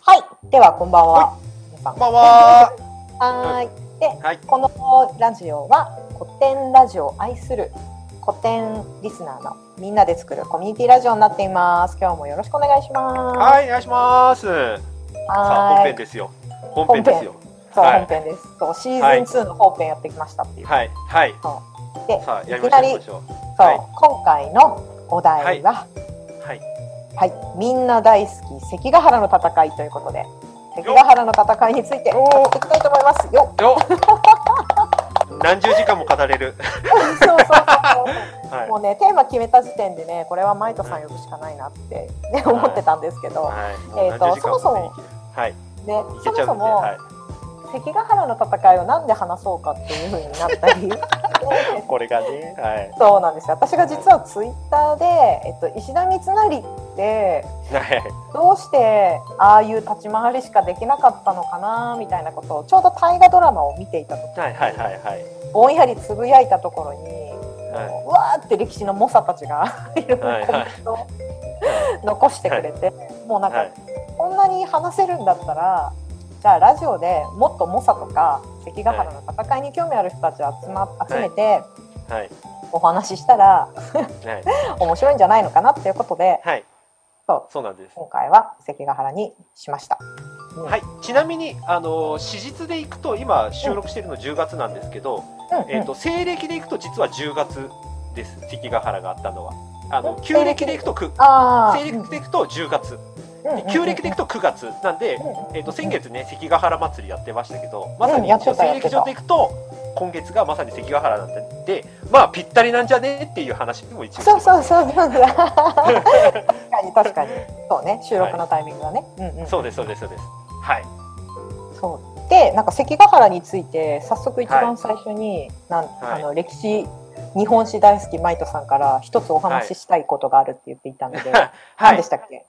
はい、ではこんばんは。こんばんは。はーい。で、はい。このラジオは古典ラジオを愛する古典リスナーのみんなで作るコミュニティラジオになっています。今日もよろしくお願いします。はい、お願いします。さあ、はーい本編ですよ。本編ですよ。そう、はい本編です。そう、シーズン2の本編やってきましたっていう。はい、はい。で、さあ、やいきなりそう、はい今回のお題は、うはい。はい、みんな大好き関ヶ原の戦いということで、関ヶ原の戦いについてお語っていきたいと思います。よっ。よ。何十時間も語れる。そうそうそうそう。はい。もうねテーマ決めた時点でねこれはマイトさん呼ぶしかないなって、ね、思ってたんですけど、はい。もえーとそもそももはい。でいけちゃうんで。そもそも、はい。関ヶ原の戦いをなんで話そうかっていう風になったり これがね、はい。そうなんですよ私が実はツイッターで、えっと、石田三成ってはい。どうしてああいう立ち回りしかできなかったのかなみたいなことをちょうど大河ドラマを見ていた時に、はい、はい、はい、はい。ぼんやりつぶやいたところに、はうわーって歴史の猛者たちが いろいろはいコメントを残してくれて、もうなんか、はい。こんなに話せるんだったらじゃあラジオでもっと猛者とか関ヶ原の戦いに興味ある人たちを集,、ま、集めてはい。お話ししたらはい。面白いんじゃないのかなっていうことではい。そう。そうなんです。今回は関ヶ原にしました。うん。はい、ちなみに、あの史実でいくと今収録してるの10月なんですけど、うん。うんえー、と西暦でいくと実は10月です。関ヶ原があったのは。あのうん旧暦でいくと西暦でいくと10月旧暦でいくと9月なんで、えー、と先月ね関ヶ原祭りやってましたけどまさに西暦上でいくと今月がまさに関ヶ原なんでまあぴったりなんじゃねっていう話も一応。そうそううそうなんだ。確かに確かに。そうね収録のタイミングがね、うんうん。そうですそうですそうです。はい。そう。でなんか関ヶ原について早速一番最初に、なんはい。あの歴史日本史大好きマイトさんから一つお話ししたいことがあるって言っていたので、はい。何でしたっけ？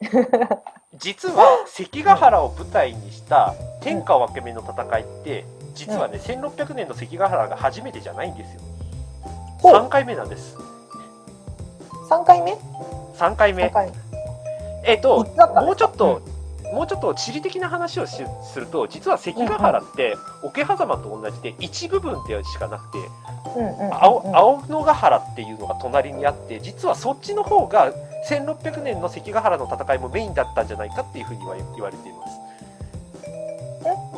実は関ヶ原を舞台にした天下分け目の戦いって実はね、1600年の関ヶ原が初めてじゃないんですよ。ほう。3回目なんです。3回目？3回目。3回えっ、ともうちょっと、もうちょっと地理的な話をしすると実は関ヶ原って桶狭間と同じで一部分でしかなくて青青野ヶ原っていうのが隣にあって実はそっちの方が1600年の関ヶ原の戦いもメインだったんじゃないかっていうふうには言われています。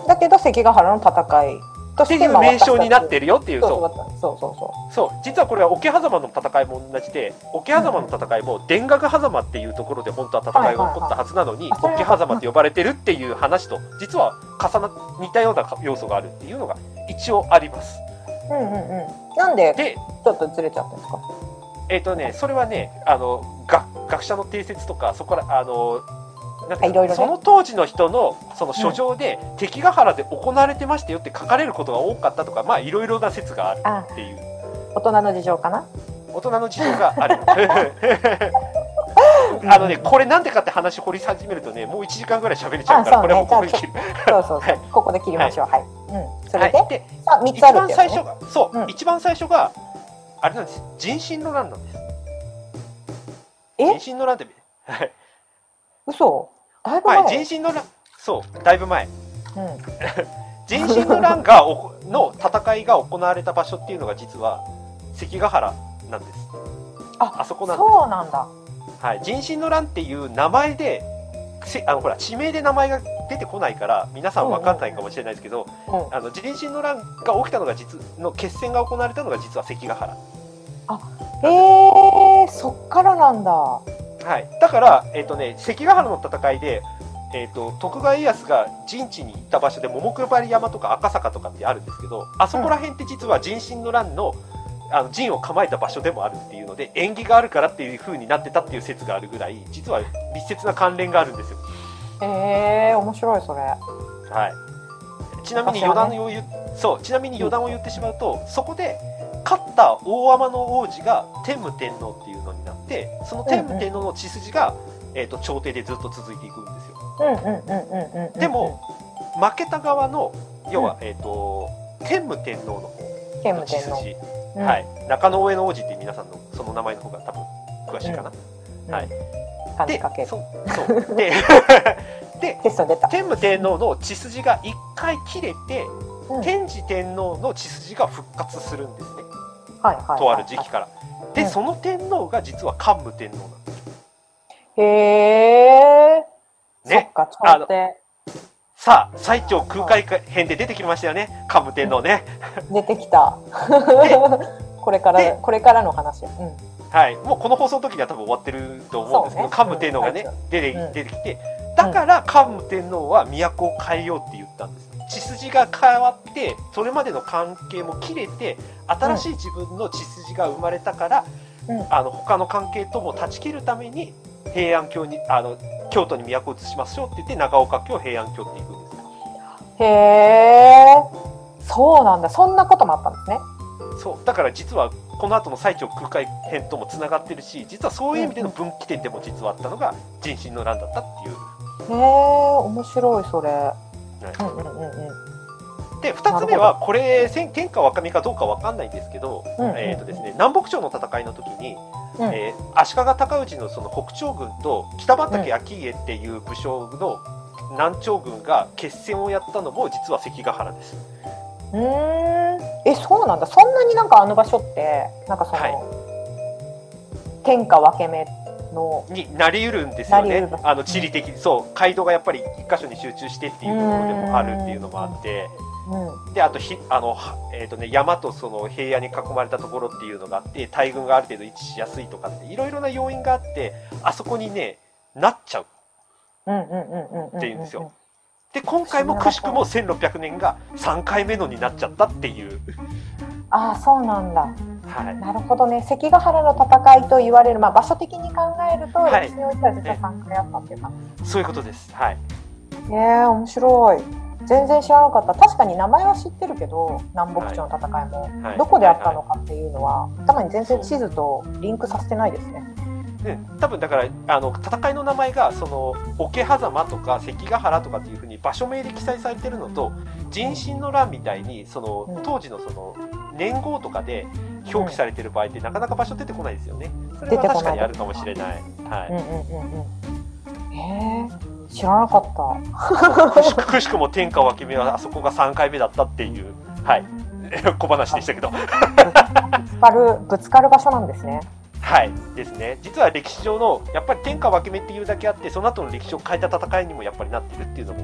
だけど関ヶ原の戦いとっていうしてまあ名称になってるるよっていうそう。そうそうそう。実はこれは桶狭間の戦いも同じで桶狭間の戦いも田楽狭間っていうところで本当は戦いが起こったはずなのに桶狭間って呼ばれてるっていう話と実は重な似たような要素があるっていうのが一応あります。うんうんうん。なんででちょっとずれちゃったんですか？えっ、とねそれはねあの学学者の定説とかそこからあのなんていろいろね。その当時の人のその書状で、関ヶ原で行われてましたよって書かれることが多かったとかまあいろいろな説があるあっていう。大人の事情かな？大人の事情がある。あのねこれなんでかって話掘り始めるとねもう1時間ぐらい喋れちゃうからこれはもうここで切る。そうそうそう、はい。ここで切りましょう。はい、うん。それで、はい、でさあ3つ一あるってやつ、番最初ね、がそう、うん。一番最初があれなんです。人心の乱なんです。え？人心の乱ってはい、嘘？だいぶ前、はい、人心の乱そうだいぶ前。うん。人心の乱がおこの戦いが行われた場所っていうのが実は関ヶ原なんです。ああそこなんです。そうなんだ。はい、人心の乱っていう名前でせあのほら地名で名前が出てこないから皆さん分かんないかもしれないですけど、うんあの人心の乱が起きたのが実の決戦が行われたのが実は関ヶ原、へえそっからなんだはい、だから、えっとね、関ヶ原の戦いで、えっと徳川家康が陣地に行った場所で桃配山とか赤坂とかってあるんですけどあそこら辺って実は人心の乱のあの陣を構えた場所でもあるっていうので縁起があるからっていう風になってたっていう説があるぐらい実は密接な関連があるんですよ。へえ面白いそれ。はい、ちなみに余談を言う、そうちなみに余談を言ってしまうと、そこで勝った大天の王子が天武天皇ってその天武天皇の血筋が、えー、と朝廷でずっと続いていくんですよ。うんうんうんうんうんうんでも負けた側の要は、えー、と天武天皇の方天の血武天皇。筋、うん。はい、中野上の王子って皆さんのその名前の方が多分詳しいかな、うん。はい。漢字かけ。るそうそう。で で。天武天皇の血筋が一回切れて、うん。天智天皇の血筋が復活するんですね。はいはいはい。とある時期から。で、うんその天皇が実は桓武天皇なんですへえ。そねっか、朝廷さあ最長空海編で出てきましたよね桓武天皇ね。出てきた。これからでこれからの話。うん。はい、もうこの放送の時には多分終わってると思うんですけど、そうね桓武天皇がね、うん出てうん出てきて、だから桓武天皇は都を変えようって言ったんです。血筋が変わって、それまでの関係も切れて、新しい自分の血筋が生まれたから、うんあの他の関係とも断ち切るために平安京にあの京都に都を移しましょうって言って長岡京平安京っていくんですよ。へえ。そうなんだ。そんなこともあったんですね。そうだから実はこの後の最長空海編ともつながってるし実はそういう意味での分岐点でも実はあったのが人心の乱だったっていうへえ、面白いそれ。はいうんうんうんうん。で2つ目はこれ千天下分け目かどうか分かんないんですけど、うんうんうんえーとですね、南北朝の戦いの時に、うんえー足利尊氏のその北朝軍と北畠顕家っていう武将の南朝軍が決戦をやったのも実は関ヶ原です。うーん。え、そうなんだ。そんなになんかあの場所ってなんかその、はい天下分け目のになりうるんですよね。あの地理的に。そう。街道がやっぱり一箇所に集中してっていうところでもあるっていうのもあって。うん。であとひあの、はえーとね、山とその平野に囲まれたところっていうのがあって大軍がある程度位置しやすいとかっていろいろな要因があってあそこにねなっちゃう。っていうんですよ。で今回もくしくも1600年が3回目のになっちゃったっていう、ああ、そうなんだ。はい、なるほどね。関ヶ原の戦いと言われる、まあ場所的に考えると、はい歴史においては実は3回あったっていうか。そういうことです。はい、ええ面白い。全然知らなかった。確かに名前は知ってるけど、南北朝の戦いも、はいどこであったのかっていうのは、頭に全然地図とリンクさせてないですね。で多分だからあの戦いの名前がその桶狭間とか関ヶ原とかっていうふうに場所名で記載されてるのと人心の乱みたいにそのうん当時のその年号とかで表記されてる場合ってなかなか場所出てこないですよね。それは確かにあるかもしれない。はうんうんうんうん。ええ知らなかった。い。くしくくしくも天下分け目はあそこが3回目だったっていうはい 小話でしたけど。ぶつかる、ぶつかる場所なんですね。はいですね。実は歴史上のやっぱり天下分け目っていうだけあってその後の歴史を変えた戦いにもやっぱりなってるっていうのも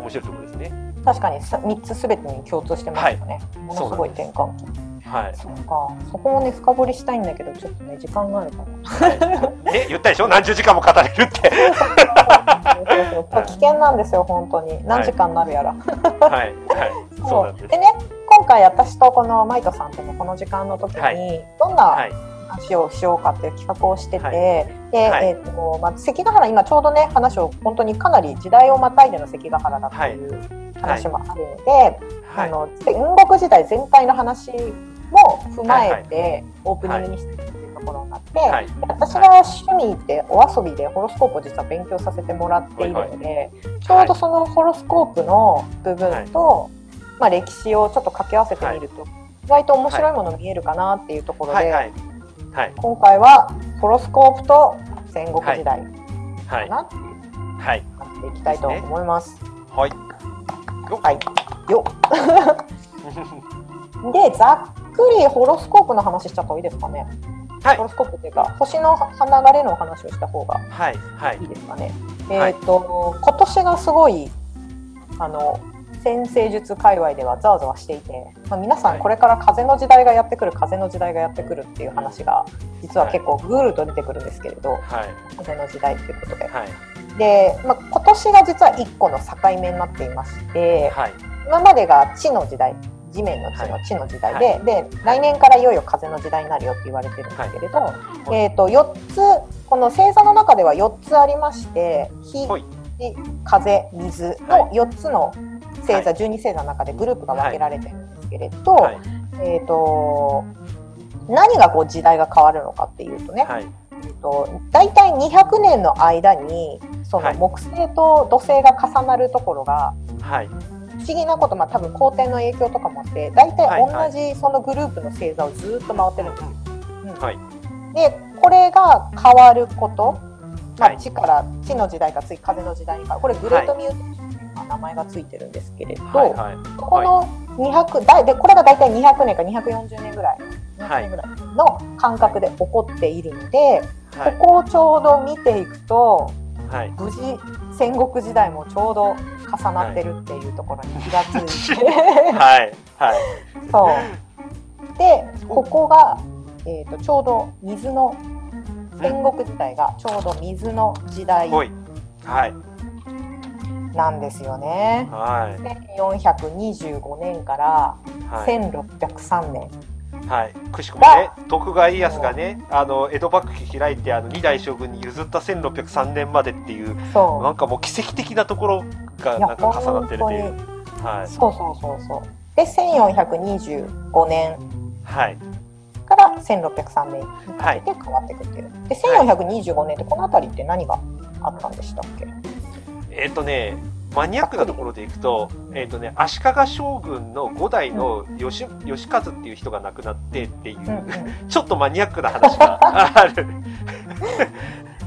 面白いところですね。確かにさ3つすべてに共通してますよね。ものすごい転換期。はい。そっか。そこもね、深掘りしたいんだけど、ちょっとね、時間があるから。ね、言ったでしょ？何十時間も語れるって。危険なんですよ、本当に。何時間になるやら。はい。はい。そうなんです。でね、今回私とこのマイトさんともこの時間の時に、はいどんなはい。話をしようかっていう企画をしてて、はいで、はいえっ、と、まあ、関ヶ原、今ちょうどね、話を本当にかなり時代をまたいでの関ヶ原だっていう話もあるので、はい。あの戦国時代全体の話も踏まえてオープニングにしてるっていうところになって、はい。私が趣味でお遊びでホロスコープを実は勉強させてもらっているので、ちょうどそのホロスコープの部分と、まあ、歴史をちょっと掛け合わせてみると、意外と面白いもの見えるかなっていうところで、はい。はい。はい。今回はホロスコープと戦国時代はい。かな？ってはい。やっていきたいと思います。はい。はい、よっ でざっくりホロスコープの話しちゃった方がいいですかね？はいホロスコープっていうか星の流れの話をした方がはい。はいいい。ですかね？はいえっ、と今年がすごいあの先生術界隈ではざわざわしていて、まあ、皆さはいんこれから風の時代がやってくる風の時代がやってくるっていう話が実は結構ぐーると出てくるんですけれど、はい。風の時代ということで。はい。で、まあ、今年が実は1個の境目になっていまして、はい。今までが地の時代地面の地の地の時代で,、で来年からいよいよ風の時代になるよって言われてるんですけれど、いえー、と4つこの星座の中では4つありまして火、風水の4つの星座、はい12星座の中でグループが分けられてるんですけれど、はい。えー、と何がこう時代が変わるのかっていうとね、はい。えーと大体200年の間にそのはい木星と土星が重なるところが、はい。不思議なこと、まあ、多分公転の影響とかもあって大体同じそのグループの星座をずっと回ってるんですよ。うんはい。でこれが変わることまあ、地から地の時代から次風の時代にかこれグレートミュー名前がついてるんですけれど、はいはい。この200だいでこれが大体200年か240年ぐらい200年ぐらいの間隔で起こっているので、はい。ここをちょうど見ていくとはい。無事戦国時代もちょうど重なってるっていうところに気がついて、はい。はい。そう。でここが、えー、とちょうど水の戦国時代がちょうど水の時代はいなんですよね。はい。1425年からはい。1603年、はい、くしくもね、徳川家康がね、あの江戸幕府開いて、あの二代将軍に譲った1603年までっていう、そう。なんかもう奇跡的なところがなんか重なってるという。本。はい、そうそうそうそう。で1425年はい、から1603年にかけて変わっていくっていう、で1425年ってこの辺りって何があったんでしたっけ、えっ、とね、マニアックなところでいくと、えっ、とね、足利将軍の5代の吉,、吉和っていう人が亡くなってっていう、うんうんちょっとマニアックな話がある。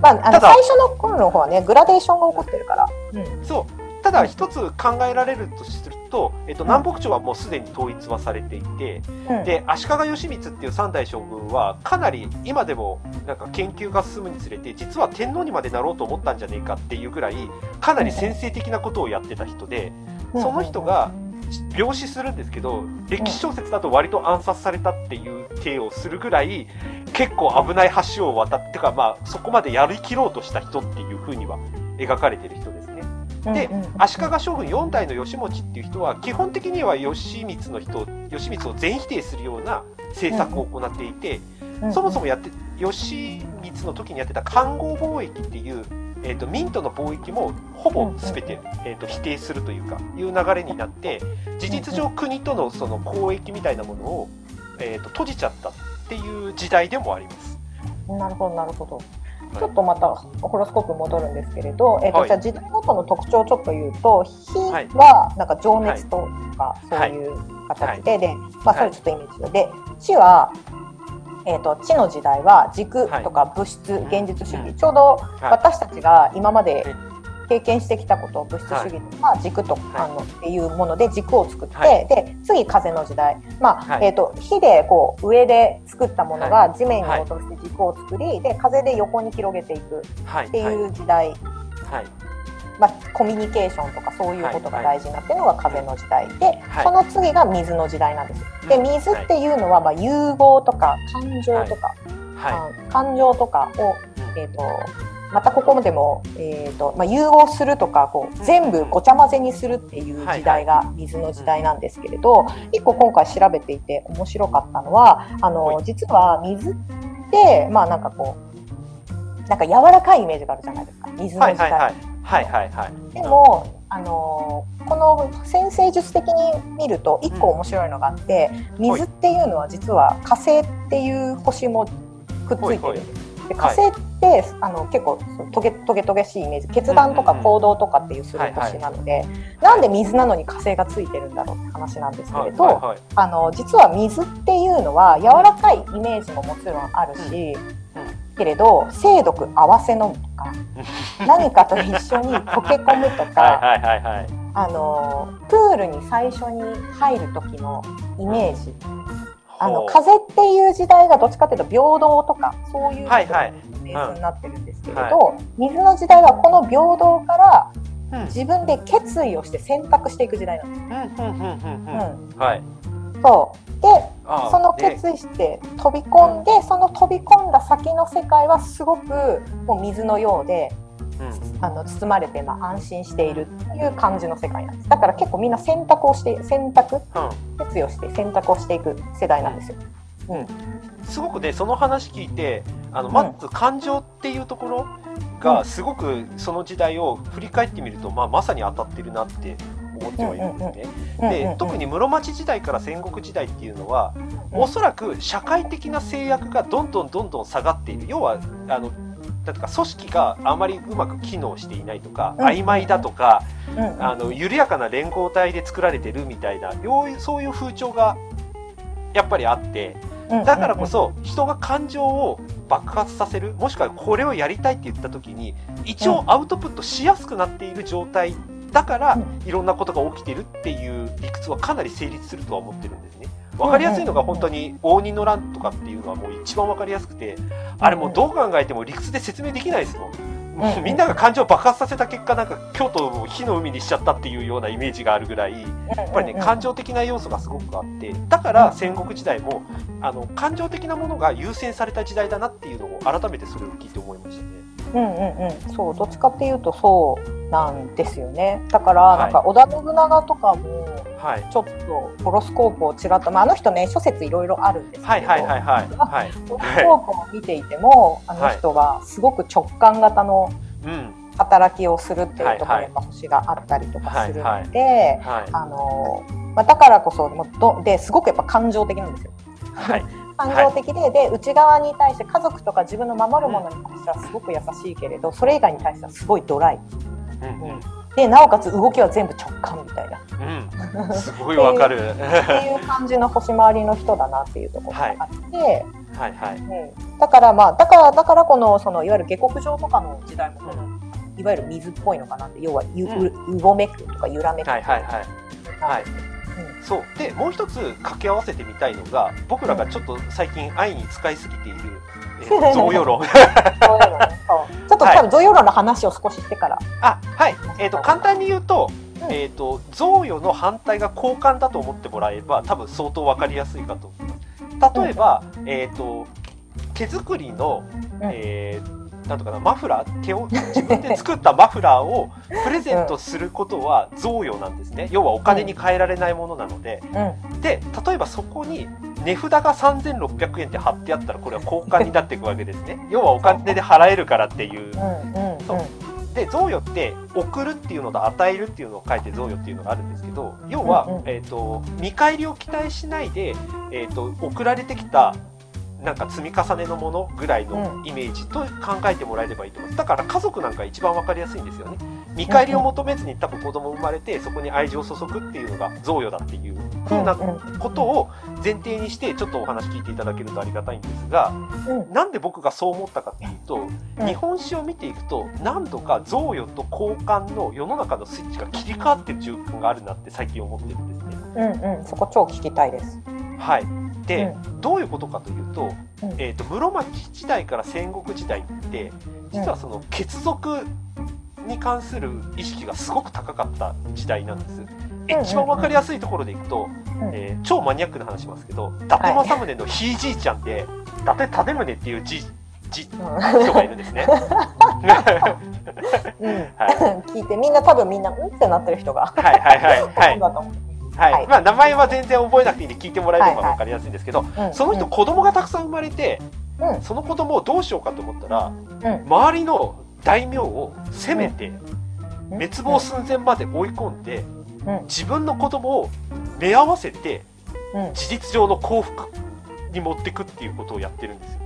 まあ、あの最初の頃の方はねグラデーションが起こってるから、うんそう。ただ一つ考えられるとすると、えっと、ん。南北朝はもうすでに統一はされていて、うん。で足利義満っていう三代将軍はかなり今でもなんか研究が進むにつれて実は天皇にまでなろうと思ったんじゃねえかっていうぐらいかなり先制的なことをやってた人でその人が病死するんですけど歴史小説だと割と暗殺されたっていう体をするぐらい結構危ない橋を渡ってかまあそこまでやりきろうとした人っていう風には描かれてる人で足利将軍4代の義持っていう人は基本的には義満の人義満を全否定するような政策を行っていて、うんそもそもやって義満の時にやってた環合貿易っていう、えー、と民との貿易もほぼ全て、えー、と否定するというかいう流れになって事実上国とのその交易みたいなものを、えー、と閉じちゃったっていう時代でもあります。なるほどなるほどちょっとまたホロスコープ戻るんですけれど、えっとはい。じゃあ時代ごとの特徴をちょっと言うと火はい。はなんか情熱とかそういう形で、で、まあ、それちょっとイメージで、で地は、えっと地の時代は軸とか物質、現実主義、うん。ちょうどはい。私たちが今まではい経験してきたことを物質主義とか軸と、あのっていうもので軸を作って、はい。で次風の時代、まあはい。えー、と火でこう上で作ったものはが地面に落として軸を作り、で風で横に広げていくはい。っていう時代、はい。まあ、コミュニケーションとかそういうことが大事になってるのが風の時代で、はい。その次が水の時代なんです。でうん。水っていうのはまあ融合とか感情とか、はあ感情とかを、いえー、とまたここでも、えーとまあ、融合するとかこう全部ごちゃ混ぜにするっていう時代が水の時代なんですけれど、一個今回調べていて面白かったのはあの、はい。実は水ってまあなんかこうなんか柔らかいイメージがあるじゃないですか水の時代。はいはいはいはいはいはいでも、あのーこの先生術的に見ると一個面白いのがあって、水っていうのは実は火星っていう星もくっついてる。で火星って、あの結構トゲトゲトゲしいイメージ。決断とかうんうんうん行動とかっていうする星なので、なんで水なのに火星がついてるんだろうって話なんですけれど、はいはいはい。あの実は水っていうのは柔らかいイメージももちろんあるし、けれど精毒合わせ飲むとか何かと一緒に溶け込むとか、はいはいはいはい。あのプールに最初に入る時のイメージあの風っていう時代がどっちかというと平等とかそういうのがはいはい。ベースになってるんですけれど、は水の時代はこの平等からうん。自分で決意をして選択していく時代なんです。うんうんうんうんううん。はい。そう。でそので決意して飛び込んで、その飛び込んだ先の世界はすごくもう水のようでうんあの包まれて、まあ、安心しているっていう感じの世界なんです。だから結構みんな選択をして選択うん。決意をして選択をしていく世代なんですよ。すごくねその話聞いてあのうん。まず感情っていうところがすごくその時代を振り返ってみると、まあ、まさに当たってるなって思ってはいるんですね。うんうんでうん。特に室町時代から戦国時代っていうのは、うん。おそらく社会的な制約がどんどんどんどん下がっている。要はあのだとか組織があまりうまく機能していないとか、うん。曖昧だとかうん。うんあの緩やかな連合体で作られてるみたいなようそういう風潮がやっぱりあってだからこそ人が感情を爆発させるもしくはこれをやりたいって言った時に一応アウトプットしやすくなっている状態だからいろんなことが起きてるっていう理屈はかなり成立するとは思ってるんですね。分かりやすいのが本当に応仁の乱とかっていうのはもう一番分かりやすくてあれもうどう考えても理屈で説明できないですもん。もうみんなが感情を爆発させた結果なんか京都を火の海にしちゃったっていうようなイメージがあるぐらいやっぱりね感情的な要素がすごくあってだから戦国時代もあの感情的なものが優先された時代だなっていうのを改めてそれを聞いて思いましたね。うんうんうん、そうどっちかっていうとそうなんですよね。だからなんか織田信長とかもちょっとホロスコープをちらっと、まあ、あの人ね諸説いろいろあるんですけど、はいはいはいはい、はい、ホロスコープを見ていても、あの人はすごく直感型の働きをするっていうところに星があったりとかするので、あのまあ、だからこそもどですごくやっぱ感情的なんですよ。はい。感情的ではい、で内側に対して家族とか自分の守るものに対してはすごく優しいけれどそれ以外に対してはすごいドライ、うん、うん、でなおかつ動きは全部直感みたいな、うん、すごいわかる。っていう感じの星回りの人だなっていうところがあって、はい、はいはい。うん、だからまあだからだからこのそのいわゆる下克上とかの時代もこの、いわゆる水っぽいのかなって要はゆ、うごめくとか揺らめく。とか、はいはい。はい。はいそう。でもう一つ掛け合わせてみたいのが僕らがちょっと最近愛に使いすぎている、えー、贈与論ちょっと多分贈与論の話を少ししてからあはい、えーと、簡単に言う。と,、えーと、贈与の反対が交換だと思ってもらえば多分相当分かりやすいかと思います例えば、えーと、手作りの、えーなんとかなマフラー手を自分で作ったマフラーをプレゼントすることは贈与なんですね要はお金に換えられないものなので、う。ん、で例えばそこに値札が3600円って貼ってあったらこれは交換になっていくわけですね。要はお金で払えるからっていう。そう。で贈与って送るっていうのと与えるっていうのを書いて贈与っていうのがあるんですけど要は、えーと、見返りを期待しないで、えーと送られてきたなんか積み重ねのものぐらいのイメージと考えてもらえればいいと思います。だから家族なんか一番分かりやすいんですよね見返りを求めずに多分子供生まれてそこに愛情を注ぐっていうのが贈与だっていうふうなことを前提にしてちょっとお話聞いていただけるとありがたいんですがなんで僕がそう思ったかっていうと日本史を見ていくと何度か贈与と交換の世の中のスイッチが切り替わってる循環があるなって最近思ってるんですね。うんうん、そこ超聞きたいです。はい。で、うん、どういうことかというと,、えーと、室町時代から戦国時代って実はその血族に関する意識がすごく高かった時代なんです。一番分かりやすいところでいくと、えー、超マニアックな話しますけど伊達政宗のひいじいちゃんで伊達忠宗っていうじじ人がいるんですね。うん。はい、聞いてみんな多分みんなうんってなってる人が。はいはいはいはい。はい、はい、まあ、名前は全然覚えなくていいんで聞いてもらえれば分かりやすいんですけど、はいはい、その人子供がたくさん生まれて、うん、その子供をどうしようかと思ったら、うん、周りの大名を攻めて、滅亡寸前まで追い込んで、自分の子供を目合わせて、事実上の幸福に持っていくっていうことをやってるんですよ。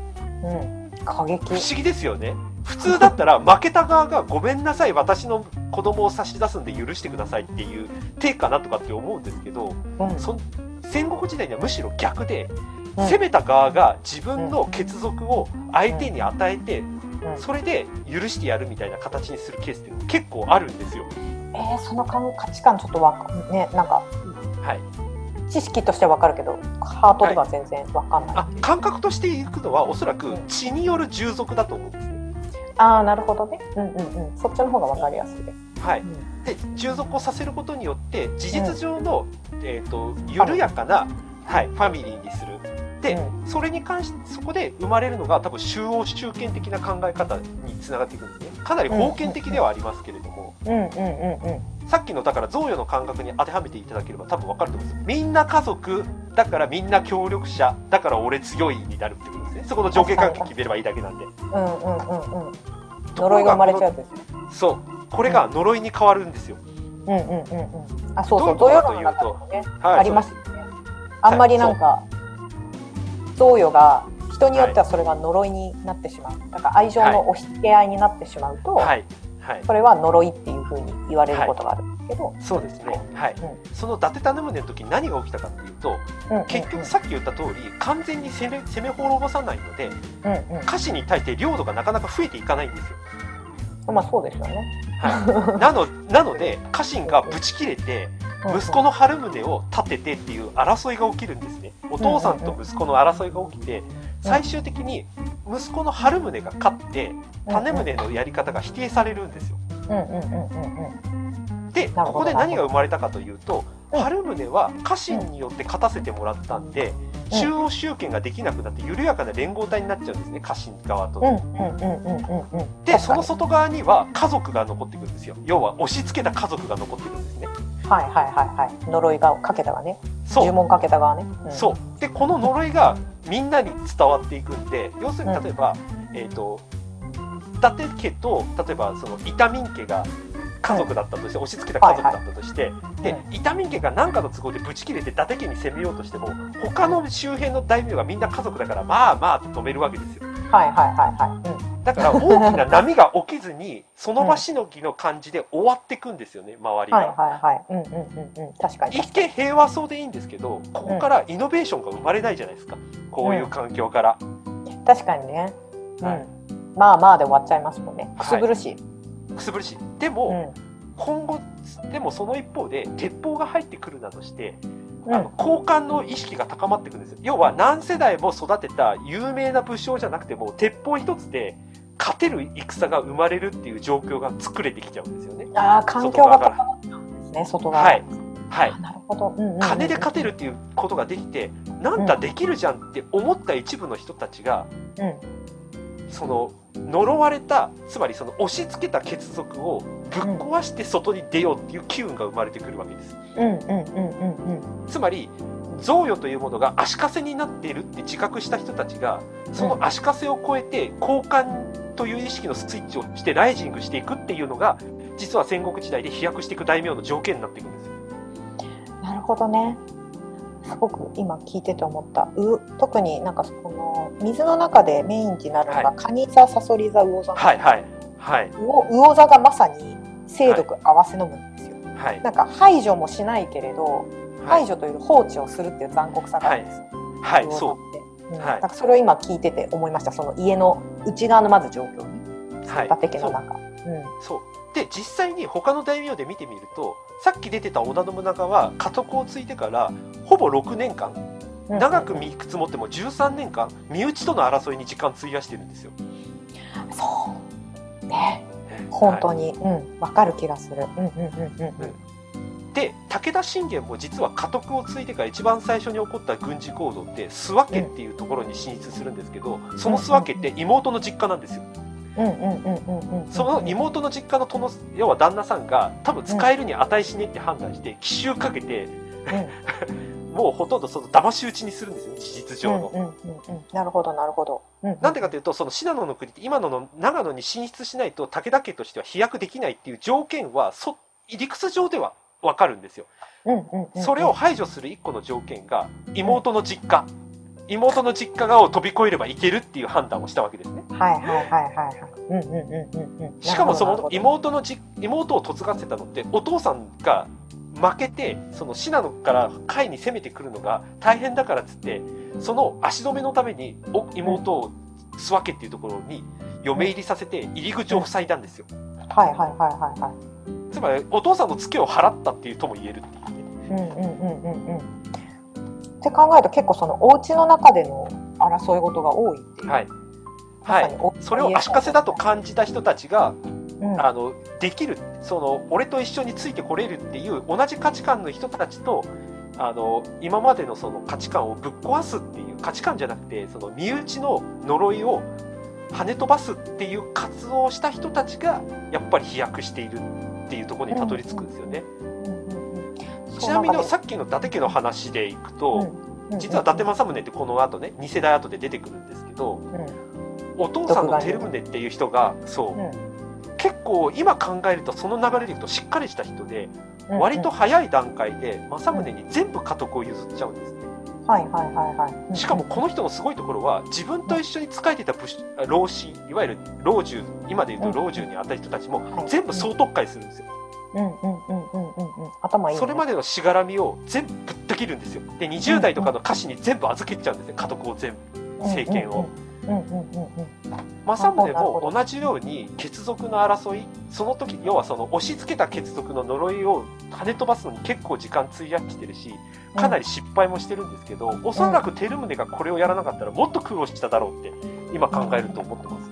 うん。過激。不思議ですよね。普通だったら 負けた側がごめんなさい私の子供を差し出すんで許してくださいっていう手かなとかって思うんですけど、うん、そ戦国時代にはむしろ逆で、うん、攻めた側が自分の血族を相手に与えて、うん、それで許してやるみたいな形にするケースって結構あるんですよ。えー、その価値観ちょっとわかねなんか、はい、知識としては分かるけどハートでは全然分かんない、はい、感覚としていくのはおそらく血による従属だと思うんですね。ああなるほどね、うんうんうん、そっちの方が分かりやすいです。はい、うん、で従属をさせることによって事実上の、うん、えーと、緩やかな、はい、ファミリーにする。で、うん、それに関してそこで生まれるのが多分集王集権的な考え方につながっていくんですね。かなり封建的ではありますけれども、さっきのだから贈与の感覚に当てはめていただければ多分分かると思うんですみんな家族だからみんな協力者だから俺強いになるってことですね。そこの上下関係決めればいいだけなんで。うんうんうんうん呪いが生まれちゃうんですそう。これが呪いに変わるんですよ、うんうんうんうん。あそうそう。贈与論の中でもね、はい、ありますよね。あんまりなんか贈与が人によってはそれが呪いになってしまう、だから愛情の押し付け合いになってしまうと、はい、はい、それは呪いっていうふうに言われることがあるんですけど、はい、そうですね、はい、うん、その伊達忠宗の時何が起きたかっていうと、うん。結局さっき言った通り完全に攻め攻め滅ぼさないので、うんうん、家臣に対して領土がなかなか増えていかないんですよ。まあそうですよね。はい、なの なので家臣がブチ切れて息子の春宗を立ててっていう争いが起きるんですね。お父さんと息子の争いが起きて最終的に息子の春宗が勝って種宗のやり方が否定されるんですよ。でここで何が生まれたかというと春宗は家臣によって勝たせてもらったんで中央集権ができなくなって緩やかな連合体になっちゃうんですね家臣側と。でその外側には家族が残ってくるんですよ。要は押し付けた家族が残ってくるんですね。はいはいはいはい。呪いがかけたがね。呪文かけた側ね。うん、そう。でこの呪いがみんなに伝わっていくんで要するに例えば、うん、えっ、ー、と伊達家と例えばその伊丹民家が家族だったとして、押し付けた家族だったとして、で伊丹民家が何かの都合でブチ切れて伊達家に攻めようとしても他の周辺の大名がみんな家族だからまあまあって止めるわけですよ。はいはいはいはい。うんだから大きな波が起きずにその場しのぎの感じで終わっていくんですよね、周りが。はいはいはい。うんうんうんうん。確かに一見平和そうでいいんですけどここからイノベーションが生まれないじゃないですか、こういう環境から。確かにね。はい、まあまあで終わっちゃいますもんね。くすぶるし。はい、くすぶるし。でも、今後でもその一方で鉄砲が入ってくるなどしてあの交換の意識が高まっていくんですよ。要は何世代も育てた有名な武将じゃなくても鉄砲一つで勝てる戦が生まれるっていう状況が作れてきちゃうんですよね。ああ環境が高まったんですね外側。はい。はい、なるほど、うんうん、金で勝てるっていうことができて、なんだできるじゃんって思った一部の人たちが、うん、その呪われたつまりその押し付けた血族をぶっ壊して外に出ようっていう機運が生まれてくるわけです。つまり贈与というものが足かせになっているって自覚した人たちがその足かせを超えて交換という意識のスイッチをしてライジングしていくっていうのが実は戦国時代で飛躍していく大名の条件になっていくんですよ。なるほどね。すごく今聞いてて思った。う特になんかその水の中でメインになるのが、カニ座サソリ座魚座。はいはい。はい、魚座がまさに精毒合わせ飲むんですよ、はい、なんか排除もしないけれど、排除という放置をするっていう残酷さがあるんですよ、はい、はい、そう。うん、はい、それを今聞いてて思いました。その家の内側のまず状況ね、はい、建家の中、うん、そう。で実際に他の大名で見てみるとさっき出てた織田信長は家督を継いでからほぼ6年間長く見積もっても13年間身内との争いに時間費やしてるんですよ。そう。ね。本当に、はい、うん。分かる気がする。うんうんうん。うん、で武田信玄も実は家督を継いでから一番最初に起こった軍事行動って諏訪家っていうところに進出するんですけど、その諏訪家って妹の実家なんですよ。その妹の実家の殿要は旦那さんが多分使えるに値しねって判断して奇襲かけて、うん、もうほとんどその騙し討ちにするんですよ事実上の。なるほどなるほど。なんでかというとその信濃の国って今のの長野に進出しないと武田家としては飛躍できないっていう条件はそ理屈上では分かるんですよ。それを排除する一個の条件が妹の実家。妹の実家側を飛び越えればいけるっていう判断をしたわけですね。はいはいはいはいはい。うんうんうんうんしかもその妹のじ妹を嫁がせたのってお父さんが負けてその信濃から甲斐に攻めてくるのが大変だからっつってその足止めのために妹を諏訪家っていうところに嫁入りさせて入り口を塞いだんですよ。はいはいはいはいはい。つまりお父さんのツケを払ったっていうとも言えるっていう。うんうんうんうんうん。って考えると結構そのお家の中での争い事が多いっていう。はい。はい、それを足かせだと感じた人たちが、うん、あのできるその俺と一緒についてこれるっていう同じ価値観の人たちとあの今までのその価値観をぶっ壊すっていう価値観じゃなくてその身内の呪いを跳ね飛ばすっていう活動をした人たちがやっぱり飛躍しているっていうところにたどり着くんですよね。ちなみにさっきの伊達家の話でいくと、実は伊達政宗ってこの後ね2世代後で出てくるんですけど、お父さんの照宗っていう人がそう、結構今考えるとその流れでいくとしっかりした人で、割と早い段階で政宗に全部家督を譲っちゃうんですね。はいはいはいはい。しかもこの人のすごいところは自分と一緒に仕えていた武士老子いわゆる老中今で言うと老中にあたる人たちもはい。全部総特会するんですよ、うんうんうんうんうんうん。頭いい、ね。それまでのしがらみを全部ぶった切るんですよで20代とかの歌詞に全部預けちゃうんですね家督を全部政権を。うんうんうんうんうん。政宗も同じように血族の争いその時要はその押し付けた血族の呪いを跳ね飛ばすのに結構時間費やしてるしかなり失敗もしてるんですけど、おそらく照宗がこれをやらなかったらもっと苦労しただろうって今考えると思ってます。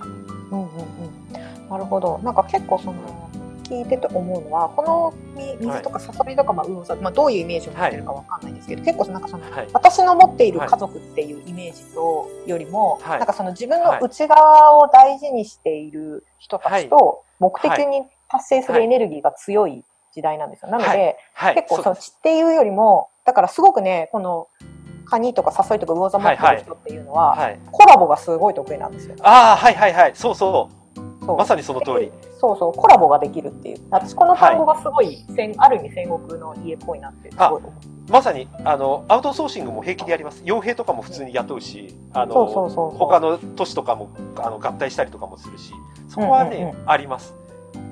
うんうんうん。なるほど。なんか結構その聞いてて思うのはこのみ水とかサソリとかまあ魚座、まあどういうイメージを持ってるかわかんないんですけど、結構なんかそのはい、私の持っている家族っていうイメージとよりも、はい。なんかその自分の内側を大事にしている人たちと目的に達成するエネルギーが強い時代なんですよ。なので、はい、結構その血っていうよりもだからすごくねこのカニとかサソリとか魚座持ってる人っていうのは、はい、コラボがすごい得意なんですよ。ああはいはいはい。そうそうまさにその通り。そうそうコラボができるっていう。私この単語がすごい、戦ある意味戦国の家っぽいなってすごいまさにあのアウトソーシングも平気でやります。傭兵とかも普通に雇うしあの他の都市とかもあの合体したりとかもするしそこはね、うんうんうあります。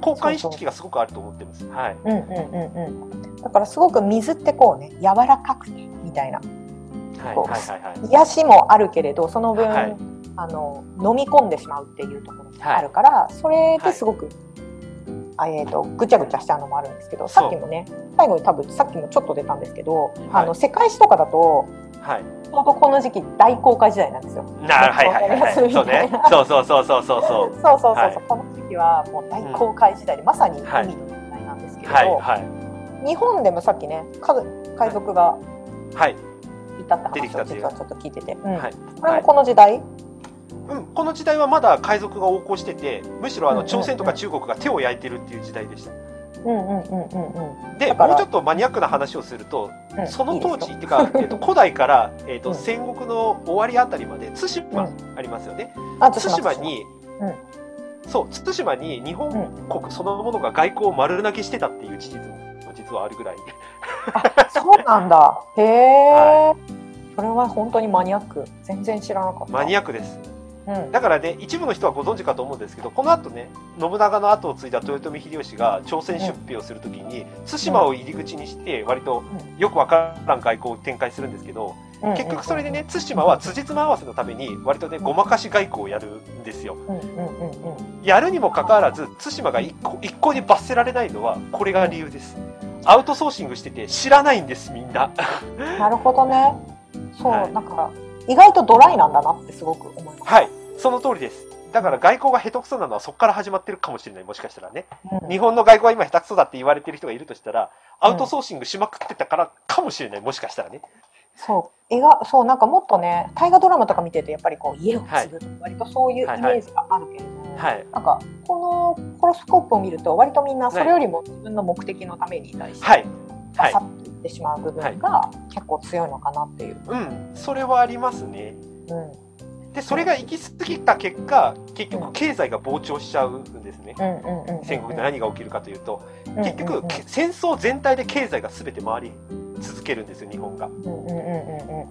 交換意識がすごくあると思ってます。はい。うんうんうんうん。だからすごく水ってこうね柔らかくてみたいな。はいはいはい。癒しもあるけれどその分、はいあの飲み込んでしまうっていうところがあるから、はい、それですごく、はい、えーと、ぐちゃぐちゃしたのもあるんですけどさっきもね最後に多分さっきもちょっと出たんですけど、はい、あの世界史とかだと、はい、この時期大航海時代なんですよ。なはいはいはい、はい、そうね。そうそうそうそうそうそう。そうそうそうそう、はい、この時期はもう大航海時代で、まさに海の時代なんですけど、はい。はい、日本でもさっきね海賊がい。たって話を実はちょっと聞いてて、うん、これもこの時代うん、この時代はまだ海賊が横行しててむしろあうんうんうん。の朝鮮とか中国が手を焼いてるっていう時代でした。うんうんうんうんうん。でもうちょっとマニアックな話をするとうん。その当時いいっていうか、えっと古代から、えっとうん。戦国の終わりあたりまで対馬うん。ありますよね、あ対馬に、そう対馬に日本国そのものが外交を丸投げしてたっていう事実も実はあるぐらい。あそうなんだ。へえ、はそれは本当にマニアック。全然知らなかった。マニアアックですだからね一部の人はご存知かと思うんですけどこの後ね信長の後を継いだ豊臣秀吉が朝鮮出兵をするときに、対馬を入り口にして割とよくわからん外交を展開するんですけど、うん。結局それでね対馬は辻褄合わせのために割とねごまかし外交をやるんですよ。やるにもかかわらず対馬が一向一向に罰せられないのはこれが理由です。アウトソーシングしてて知らないんですみんな。なるほどね。そう、はい。だから意外とドライなんだなってすごく思います、はい。その通りです。だから外交が下手くそなのはそこから始まってるかもしれない。もしかしたらね。うん。日本の外交は今下手くそだって言われてる人がいるとしたらアウトソーシングしまくってたからかもしれない。もしかしたらね。そう。映画そうなんかもっとね大河ドラマとか見てるとやっぱりこう家を継ぐとか割とそういうイメージがあるけれども、はい。なんかこのホロスコープを見ると割とみんなそれよりも自分の目的のために対してはい。はい。バサッといってしまう部分が結構強いのかなっていう。うん。それはありますね。うん。でそれが行き過ぎた結果結局経済が膨張しちゃうんですね。戦国で何が起きるかというと。うん結局、戦争全体で経済が全て回り続けるんですよ日本が。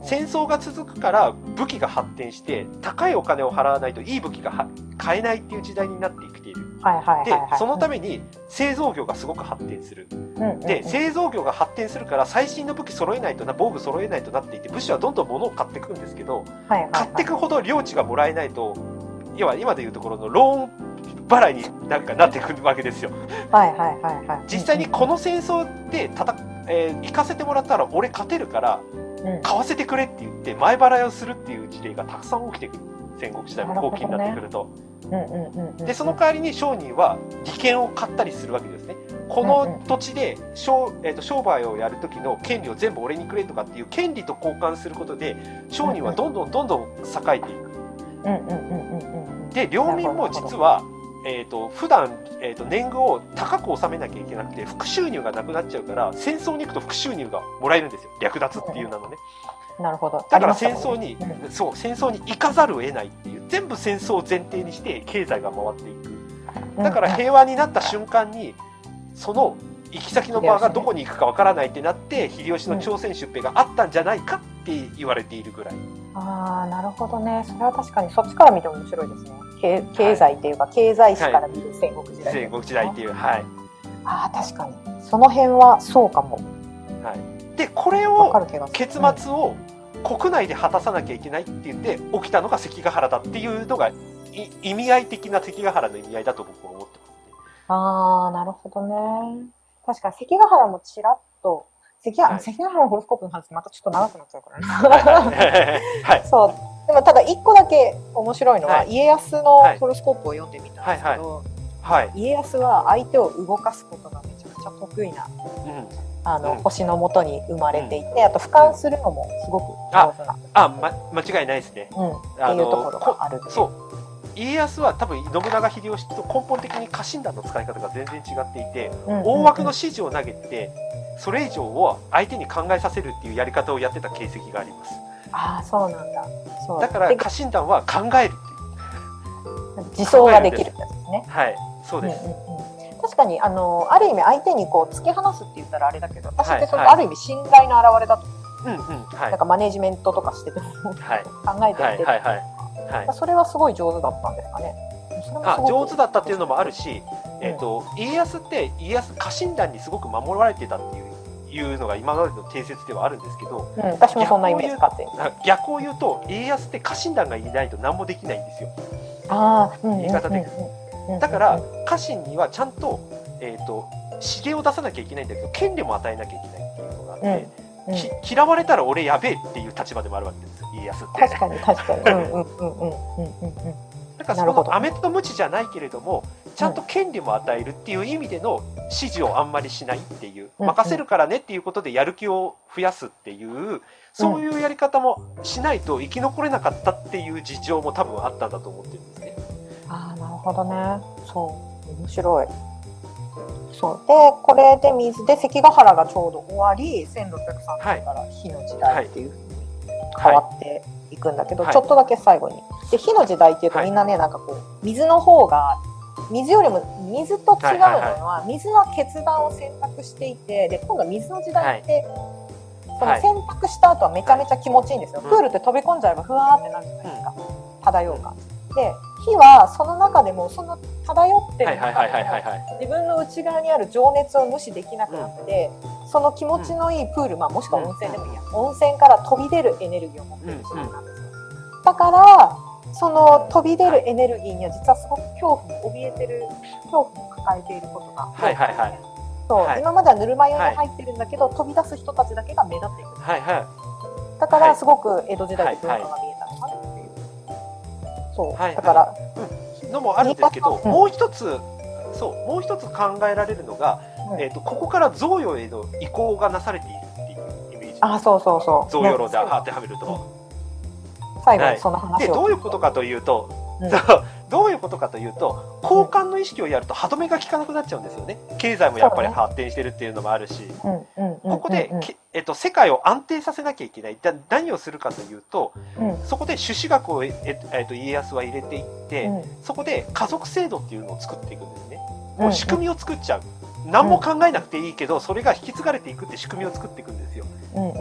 戦争が続くから武器が発展して高いお金を払わないといい武器がは買えないっていう時代になってきているはいはいはいではい。そのために製造業がすごく発展する。うんで製造業が発展するから最新の武器揃えないとな防具揃えないとなっていて武士はどんどん物を買っていくんですけどはいはいはい。買っていくほど領地がもらえないと要は今でいうところのローン払いになんかなっていくわけですよ。はいはいはいはい。実際にこの戦争でたた、えー行かせてもらったら俺勝てるからうん。買わせてくれって言って前払いをするっていう事例がたくさん起きてくる戦国時代も後期になってくると。でその代わりに商人は利権を買ったりするわけですね。この土地で商,、えー、と商売をやる時の権利を全部俺にくれとかっていう権利と交換することで商人はどんどんどんどん栄えていく。で領民も実はえー、と普段、えー、と年貢を高く納めなきゃいけなくて副収入がなくなっちゃうから戦争に行くと副収入がもらえるんですよ。略奪っていう名のねなるほど。だから戦争に、もん。ねそう戦争に行かざるを得ないっていう全部戦争を前提にして経済が回っていく。うん。だから平和になった瞬間にその行き先の場がどこに行くかわからないってなって秀吉の朝鮮出兵があったんじゃないかっって言われているぐらい。ああなるほどね。それは確かにそっちから見ても面白いですね。経経済っていうか、経済史から見る戦国時代、戦国時代っていうはい。ああ確かに。その辺はそうかも。はいでこれを結末を国内で果たさなきゃいけないって言って起きたのが関ヶ原だっていうのがい意味合い的な関ヶ原の意味合いだと僕は思ってますああ、なるほどね。確かに関ヶ原もちらっと、関ヶ,、はい。関ヶ原のホロスコープの話またちょっと長くなっちゃうからね。はい。はい。は い そう。でもただ一個だけ面白いのは、はい。家康のはい。ホロスコープを読んでみたんですけど、はい、家康は相手を動かすことがめちゃくちゃ得意な、うん、あの、うん。星のもとに生まれていて、あと俯瞰するのもすごく上手な、あ、ま、間違いないですね。うん、ってあのいうところがあるそう。家康は多分信長秀吉と根本的に家臣団の使い方が全然違っていて、うんうんうん。大枠の指示を投げてそれ以上を相手に考えさせるっていうやり方をやってた形跡があります。ああ、そうなんだ。だからで家臣団は考えるっていう。自走ができるってやつですね。はい。そうです、うんうんうん確かにあのある意味相手にこう突き放すって言ったらあれだけど私ってそはいはい。のある意味信頼の表れだと、うんうんはい。なんかマネジメントとかしててもはい。考えてやって。る、はいはいはいはい。それはすごい上手だったんですかね。あ上手だったっていうのもあるし、えー、と家康って家康家臣団にすごく守られてたっていういうのが今までの定説ではあるんですけどうん、私もそんなイメージ勝手に。あ逆を言うと家康って家臣団がいないと何もできないんですよ。ああ、うん言い方でうんうんだから家臣にはちゃんと,、えー、と指令を出さなきゃいけないんだけど権利も与えなきゃいけないっていうのがあって、うんうんき嫌われたら俺やべえっていう立場でもあるわけですよ家康って確かに確かに。うんうんうんうんうんうんうん。だからそのアメとムチじゃないけれどもちゃんと権利も与えるっていう意味での指示をあんまりしないっていううん任せるからねっていうことでやる気を増やすっていうそういうやり方もしないと生き残れなかったっていう事情も多分あったんだと思ってるんですね。ほどね。そう、面白い。そう。でこれで水で関ヶ原がちょうど終わり1603年から火の時代っていうふうに変わっていくんだけど、はい。ちょっとだけ最後に。で火の時代っていうとはい。みんなねなんかこう水の方が水よりも水と違うのは,、水は決断を選択していてで今度は水の時代って、その選択した後はめちゃめちゃ気持ちいいんですよ、うん。プールって飛び込んじゃえばふわーってなるじゃないですか、漂う感じで火はその中でもその漂ってる自分の内側にある情熱を無視できなくなって、その気持ちのいいプール、まあ、もしくは温泉でもいいや、温泉から飛び出るエネルギーを持ってる自分なんですよ、だからその飛び出るエネルギーには実はすごく恐怖も怯えてる恐怖も抱えていることがはいはいはい。そう、はい。今まではぬるま湯に入ってるんだけど、飛び出す人たちだけが目立っていく、はいはだかはい。らすごく江戸時代の文化がそう、はいだから、いのもあるんですけど、うん。もう一つそうもう一つ考えられるのが、うん。えー、とここから贈与への移行がなされているっていうイメージ。あそうそうそう。贈与論でね。当てはめると。最後にその話を、でどういうことかというと、うんどういうことかというと交換の意識をやると歯止めが効かなくなっちゃうんですよね。経済もやっぱり発展してるっていうのもあるし、ここで、えっと、世界を安定させなきゃいけない。だ何をするかというとうん。そこで朱子学をえええっと家康は入れていって、うん。そこで家族制度っていうのを作っていくんですね、うん。仕組みを作っちゃう。何も考えなくていいけど、それが引き継がれていくって仕組みを作っていくんですよ。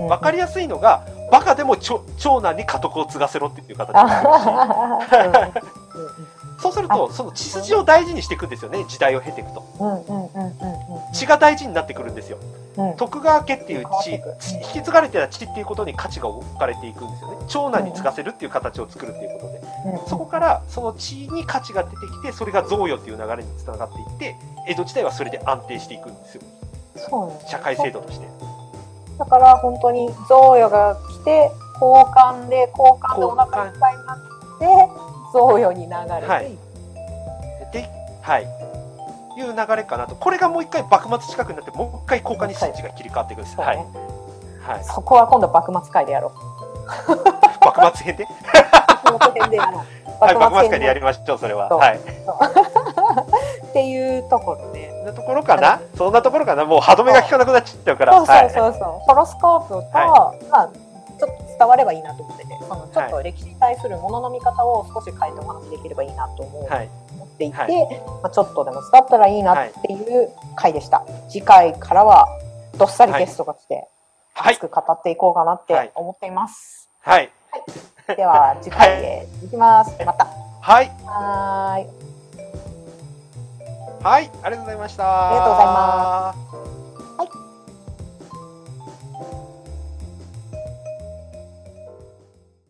わかりやすいのがバカでも長長男に家督を継がせろっていう形になるし。あ そうするとその血筋を大事にしていくんですよね時代を経ていくと。うんうんうんうんうん血が大事になってくるんですよ。うん。徳川家っていう血いく。血引き継がれてた血っていうことに価値が置かれていくんですよね。長男に継がせるっていう形を作るっていうことで。うんそこからその血に価値が出てきてそれが贈与っていう流れにつながっていって江戸時代はそれで安定していくんですよ。そうね社会制度として。だから本当に贈与が来て交換で交換でお腹いっぱいになって贈与に流れていく、ではい。いう流れかなと。これがもう一回幕末近くになってもう一回交換にスイッチが切り替わっていくんです、はい。はい、そこは今度幕末会でやろう。幕末編で、幕末編でやろう。はい、幕末会でやりりましょうそれは。はい。っていうところでそんなところかな？そんなところかな？もう歯止めが効かなくなっちゃうから。そうそうそうそう、ホロスコープと、はまあ伝わればいいなと思っててそのちょっと歴史に対するものの見方を少し変えてお話しできればいいなと思う、はい思っていて、はいまあ、ちょっとでも伝わったらいいなっていう回でした、次回からはどっさりゲストが来て、熱く語っていこうかなって思っています。はい。はい、では次回へ行きます。また。はい。はーい。はい。ありがとうございました。ありがとうございます。